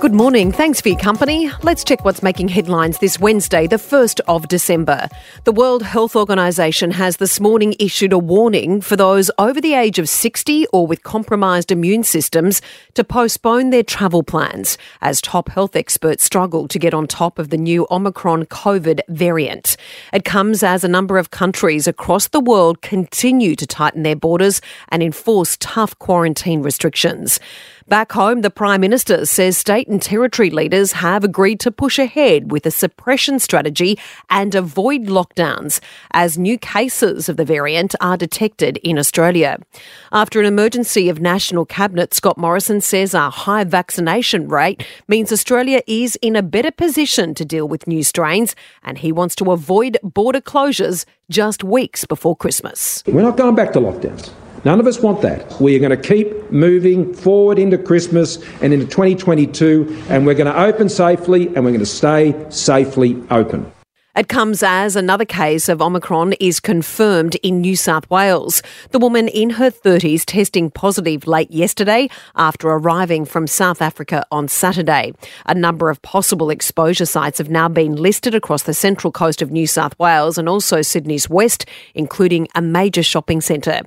Good morning. Thanks for your company. Let's check what's making headlines this Wednesday, the 1st of December. The World Health Organization has this morning issued a warning for those over the age of 60 or with compromised immune systems to postpone their travel plans as top health experts struggle to get on top of the new Omicron COVID variant. It comes as a number of countries across the world continue to tighten their borders and enforce tough quarantine restrictions. Back home, the Prime Minister says state and territory leaders have agreed to push ahead with a suppression strategy and avoid lockdowns as new cases of the variant are detected in Australia. After an emergency of National Cabinet, Scott Morrison says our high vaccination rate means Australia is in a better position to deal with new strains and he wants to avoid border closures just weeks before Christmas. We're not going back to lockdowns. None of us want that. We are going to keep moving forward into Christmas and into 2022, and we're going to open safely and we're going to stay safely open. It comes as another case of Omicron is confirmed in New South Wales. The woman in her 30s testing positive late yesterday after arriving from South Africa on Saturday. A number of possible exposure sites have now been listed across the central coast of New South Wales and also Sydney's west, including a major shopping centre.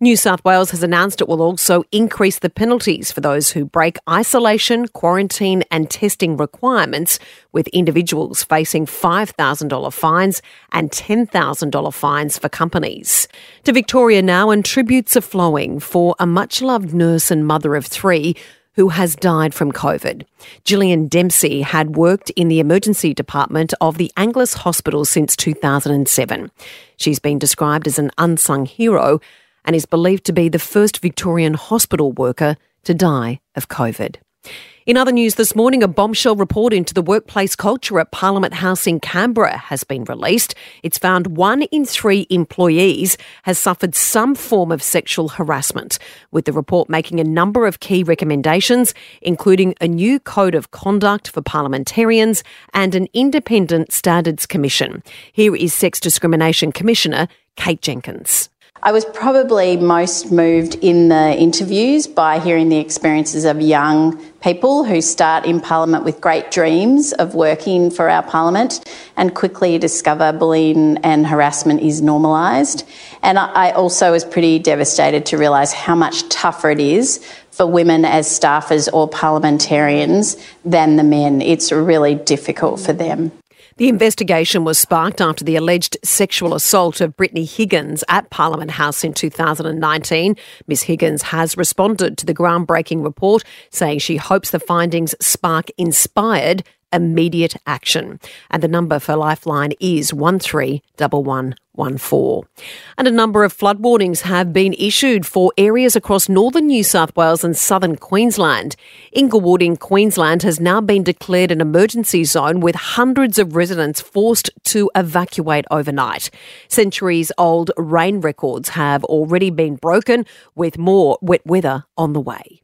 New South Wales has announced it will also increase the penalties for those who break isolation, quarantine, and testing requirements, with individuals facing 5,000 $1,000 fines and $10,000 fines for companies. To Victoria now, and tributes are flowing for a much loved nurse and mother of three who has died from COVID. Gillian Dempsey had worked in the emergency department of the Angliss Hospital since 2007. She's been described as an unsung hero and is believed to be the first Victorian hospital worker to die of COVID. In other news this morning, a bombshell report into the workplace culture at Parliament House in Canberra has been released. It's found one in three employees has suffered some form of sexual harassment, with the report making a number of key recommendations, including a new code of conduct for parliamentarians and an independent standards commission. Here is Sex Discrimination Commissioner Kate Jenkins. I was probably most moved in the interviews by hearing the experiences of young people who start in Parliament with great dreams of working for our Parliament and quickly discover bullying and harassment is normalised. And I also was pretty devastated to realise how much tougher it is for women as staffers or parliamentarians than the men. It's really difficult for them. The investigation was sparked after the alleged sexual assault of Brittany Higgins at Parliament House in 2019. Ms Higgins has responded to the groundbreaking report, saying she hopes the findings spark inspired immediate action. And the number for Lifeline is 131114. And a number of flood warnings have been issued for areas across northern New South Wales and southern Queensland. Inglewood in Queensland has now been declared an emergency zone with hundreds of residents forced to evacuate overnight. Centuries old rain records have already been broken with more wet weather on the way.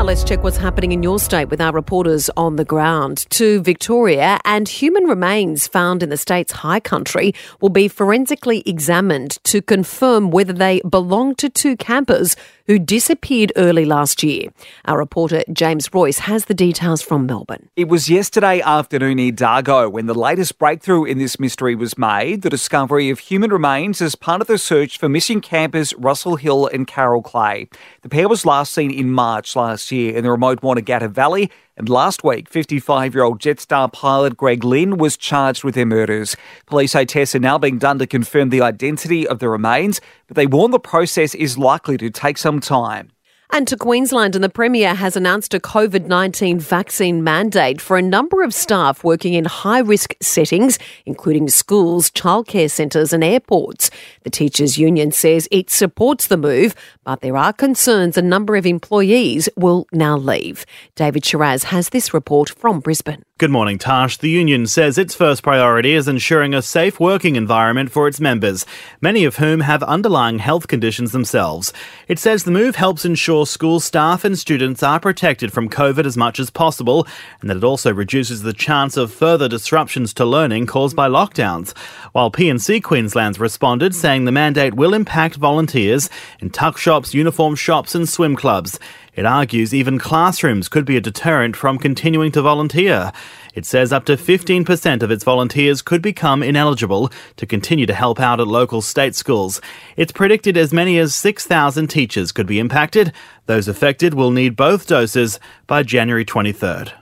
Now let's check what's happening in your state with our reporters on the ground. To Victoria, and human remains found in the state's high country will be forensically examined to confirm whether they belong to two campers who disappeared early last year. Our reporter James Royce has the details from Melbourne. It was yesterday afternoon near Dargo when the latest breakthrough in this mystery was made the discovery of human remains as part of the search for missing campers Russell Hill and Carol Clay. The pair was last seen in March last year in the remote Wonnangatta Valley and last week, 55 year old Jetstar pilot Greg Lynn was charged with their murders. Police say tests are now being done to confirm the identity of the remains, but they warn the process is likely to take some time. And to Queensland, and the Premier has announced a COVID 19 vaccine mandate for a number of staff working in high risk settings, including schools, childcare centres, and airports. The Teachers Union says it supports the move, but there are concerns a number of employees will now leave. David Shiraz has this report from Brisbane. Good morning, Tash. The union says its first priority is ensuring a safe working environment for its members, many of whom have underlying health conditions themselves. It says the move helps ensure school staff and students are protected from COVID as much as possible, and that it also reduces the chance of further disruptions to learning caused by lockdowns. While P&C Queensland's responded, saying the mandate will impact volunteers in tuck shops, uniform shops, and swim clubs. It argues even classrooms could be a deterrent from continuing to volunteer. It says up to 15% of its volunteers could become ineligible to continue to help out at local state schools. It's predicted as many as 6,000 teachers could be impacted. Those affected will need both doses by January 23rd.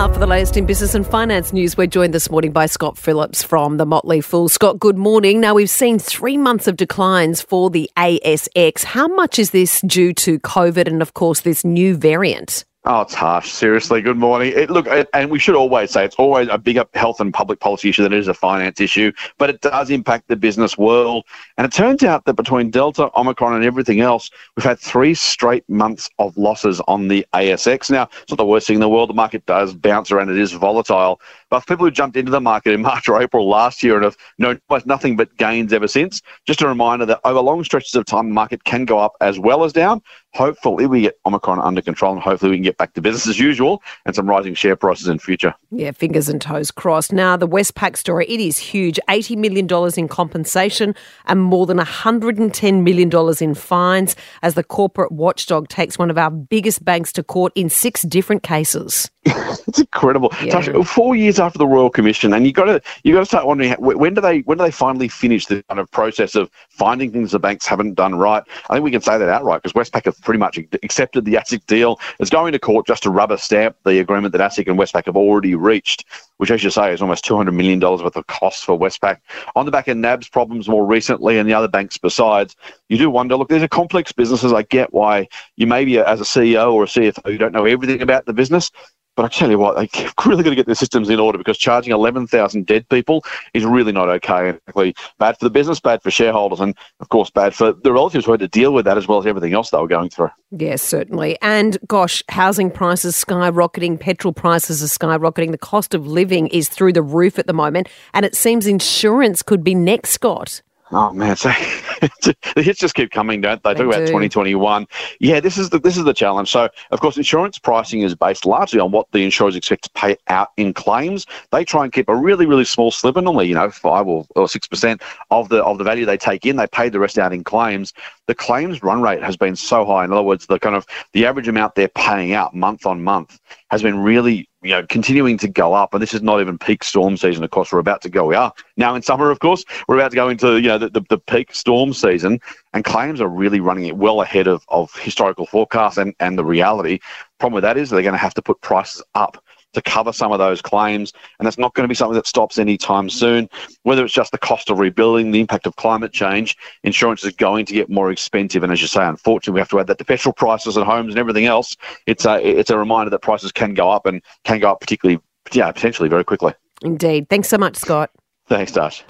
Now, for the latest in business and finance news, we're joined this morning by Scott Phillips from the Motley Fool. Scott, good morning. Now, we've seen three months of declines for the ASX. How much is this due to COVID and, of course, this new variant? Oh, it's harsh. Seriously. Good morning. It, look, and we should always say it's always a bigger health and public policy issue than it is a finance issue, but it does impact the business world. And it turns out that between Delta, Omicron, and everything else, we've had three straight months of losses on the ASX. Now, it's not the worst thing in the world. The market does bounce around. It is volatile. But for people who jumped into the market in March or April last year and have known almost nothing but gains ever since, just a reminder that over long stretches of time, the market can go up as well as down. Hopefully, we get Omicron under control and hopefully we can get back to business as usual and some rising share prices in future. Yeah, fingers and toes crossed. Now, the Westpac story, it is huge $80 million in compensation and more than $110 million in fines as the corporate watchdog takes one of our biggest banks to court in six different cases. it's incredible. Yeah. four years after the Royal Commission, and you got to you got to start wondering when do they when do they finally finish the kind of process of finding things the banks haven't done right? I think we can say that outright because Westpac have pretty much accepted the ASIC deal. It's going to court just to rubber stamp the agreement that ASIC and Westpac have already reached, which, as you say, is almost two hundred million dollars worth of costs for Westpac. On the back of NAB's problems more recently, and the other banks besides, you do wonder. Look, these are complex businesses. I get why you maybe as a CEO or a CFO you don't know everything about the business. But I tell you what, they really got to get their systems in order because charging 11,000 dead people is really not okay. Exactly bad for the business, bad for shareholders, and of course, bad for the relatives who had to deal with that as well as everything else they were going through. Yes, certainly. And gosh, housing prices skyrocketing, petrol prices are skyrocketing, the cost of living is through the roof at the moment, and it seems insurance could be next, Scott. Oh man, so the hits just keep coming, don't they? they Talk about 2021. Yeah, this is the this is the challenge. So, of course, insurance pricing is based largely on what the insurers expect to pay out in claims. They try and keep a really really small sliver, normally you know five or six percent of the of the value they take in. They pay the rest out in claims. The claims run rate has been so high. In other words, the kind of the average amount they're paying out month on month has been really you know, continuing to go up. And this is not even peak storm season. Of course, we're about to go. We are now in summer, of course. We're about to go into, you know, the, the, the peak storm season. And claims are really running it well ahead of, of historical forecasts and, and the reality. Problem with that is they're going to have to put prices up to cover some of those claims. And that's not going to be something that stops anytime soon. Whether it's just the cost of rebuilding, the impact of climate change, insurance is going to get more expensive. And as you say, unfortunately, we have to add that to petrol prices and homes and everything else. It's a, it's a reminder that prices can go up and can go up particularly, yeah, potentially very quickly. Indeed. Thanks so much, Scott. Thanks, Tash.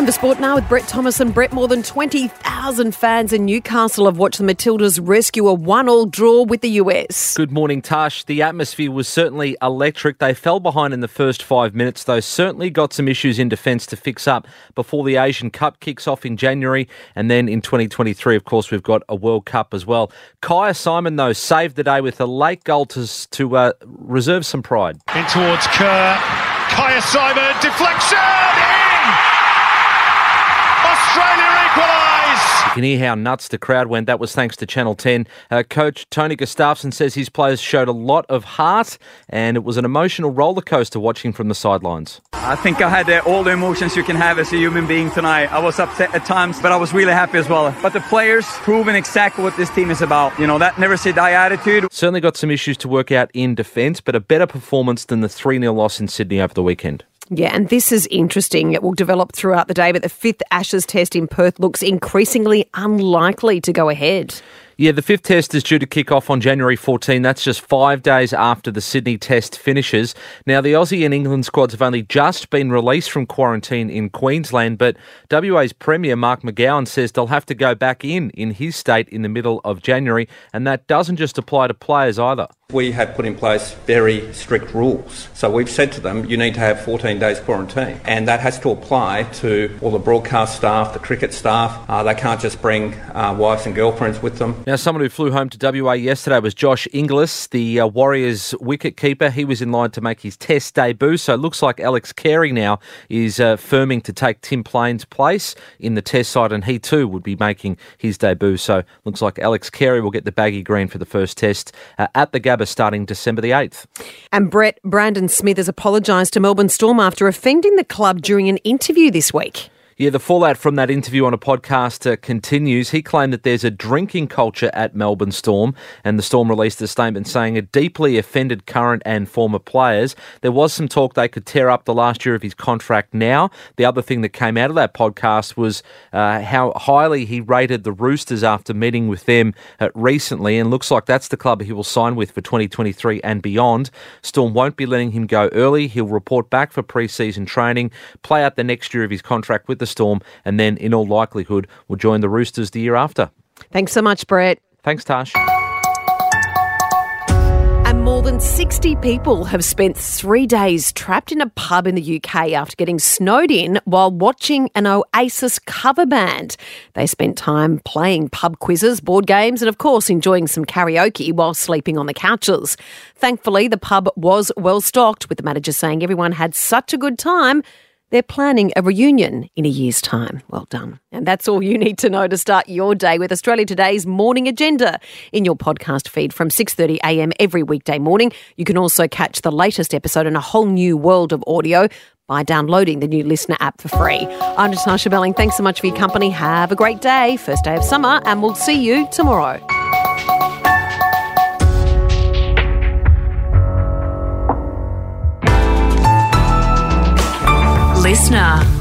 Time to sport now with Brett Thomas and Brett. More than 20,000 fans in Newcastle have watched the Matildas rescue a one-all draw with the US. Good morning, Tash. The atmosphere was certainly electric. They fell behind in the first five minutes, though certainly got some issues in defence to fix up before the Asian Cup kicks off in January. And then in 2023, of course, we've got a World Cup as well. Kyah Simon, though, saved the day with a late goal to, to uh, reserve some pride. In towards Kerr. Kyah Simon, deflection! Australia equalise! You can hear how nuts the crowd went. That was thanks to Channel 10. Uh, Coach Tony Gustavsson says his players showed a lot of heart and it was an emotional roller coaster watching from the sidelines. I think I had uh, all the emotions you can have as a human being tonight. I was upset at times, but I was really happy as well. But the players proven exactly what this team is about. You know, that never say die attitude. Certainly got some issues to work out in defence, but a better performance than the 3 0 loss in Sydney over the weekend. Yeah, and this is interesting. It will develop throughout the day, but the fifth Ashes test in Perth looks increasingly unlikely to go ahead. Yeah, the fifth test is due to kick off on January 14. That's just five days after the Sydney test finishes. Now, the Aussie and England squads have only just been released from quarantine in Queensland, but WA's Premier Mark McGowan says they'll have to go back in in his state in the middle of January, and that doesn't just apply to players either. We have put in place very strict rules. So we've said to them, you need to have 14 days quarantine. And that has to apply to all the broadcast staff, the cricket staff. Uh, they can't just bring uh, wives and girlfriends with them. Now, someone who flew home to WA yesterday was Josh Inglis, the uh, Warriors wicket keeper. He was in line to make his test debut. So it looks like Alex Carey now is uh, firming to take Tim Paine's place in the test side, and he too would be making his debut. So looks like Alex Carey will get the baggy green for the first test uh, at the Gabba starting December the 8th. And Brett Brandon Smith has apologised to Melbourne Storm after offending the club during an interview this week. Yeah, the fallout from that interview on a podcast uh, continues. He claimed that there's a drinking culture at Melbourne Storm, and the Storm released a statement saying it deeply offended current and former players. There was some talk they could tear up the last year of his contract now. The other thing that came out of that podcast was uh, how highly he rated the Roosters after meeting with them uh, recently, and looks like that's the club he will sign with for 2023 and beyond. Storm won't be letting him go early. He'll report back for pre season training, play out the next year of his contract with the Storm, and then, in all likelihood, will join the Roosters the year after. Thanks so much, Brett. Thanks, Tash. And more than 60 people have spent three days trapped in a pub in the UK after getting snowed in while watching an Oasis cover band. They spent time playing pub quizzes, board games, and of course enjoying some karaoke while sleeping on the couches. Thankfully, the pub was well stocked, with the manager saying everyone had such a good time they're planning a reunion in a year's time. Well done. And that's all you need to know to start your day with Australia Today's morning agenda in your podcast feed from 6:30 a.m. every weekday morning. You can also catch the latest episode in a whole new world of audio by downloading the new LiSTNR app for free. I'm Natasha Belling. Thanks so much for your company. Have a great day. First day of summer and we'll see you tomorrow. LiSTNR.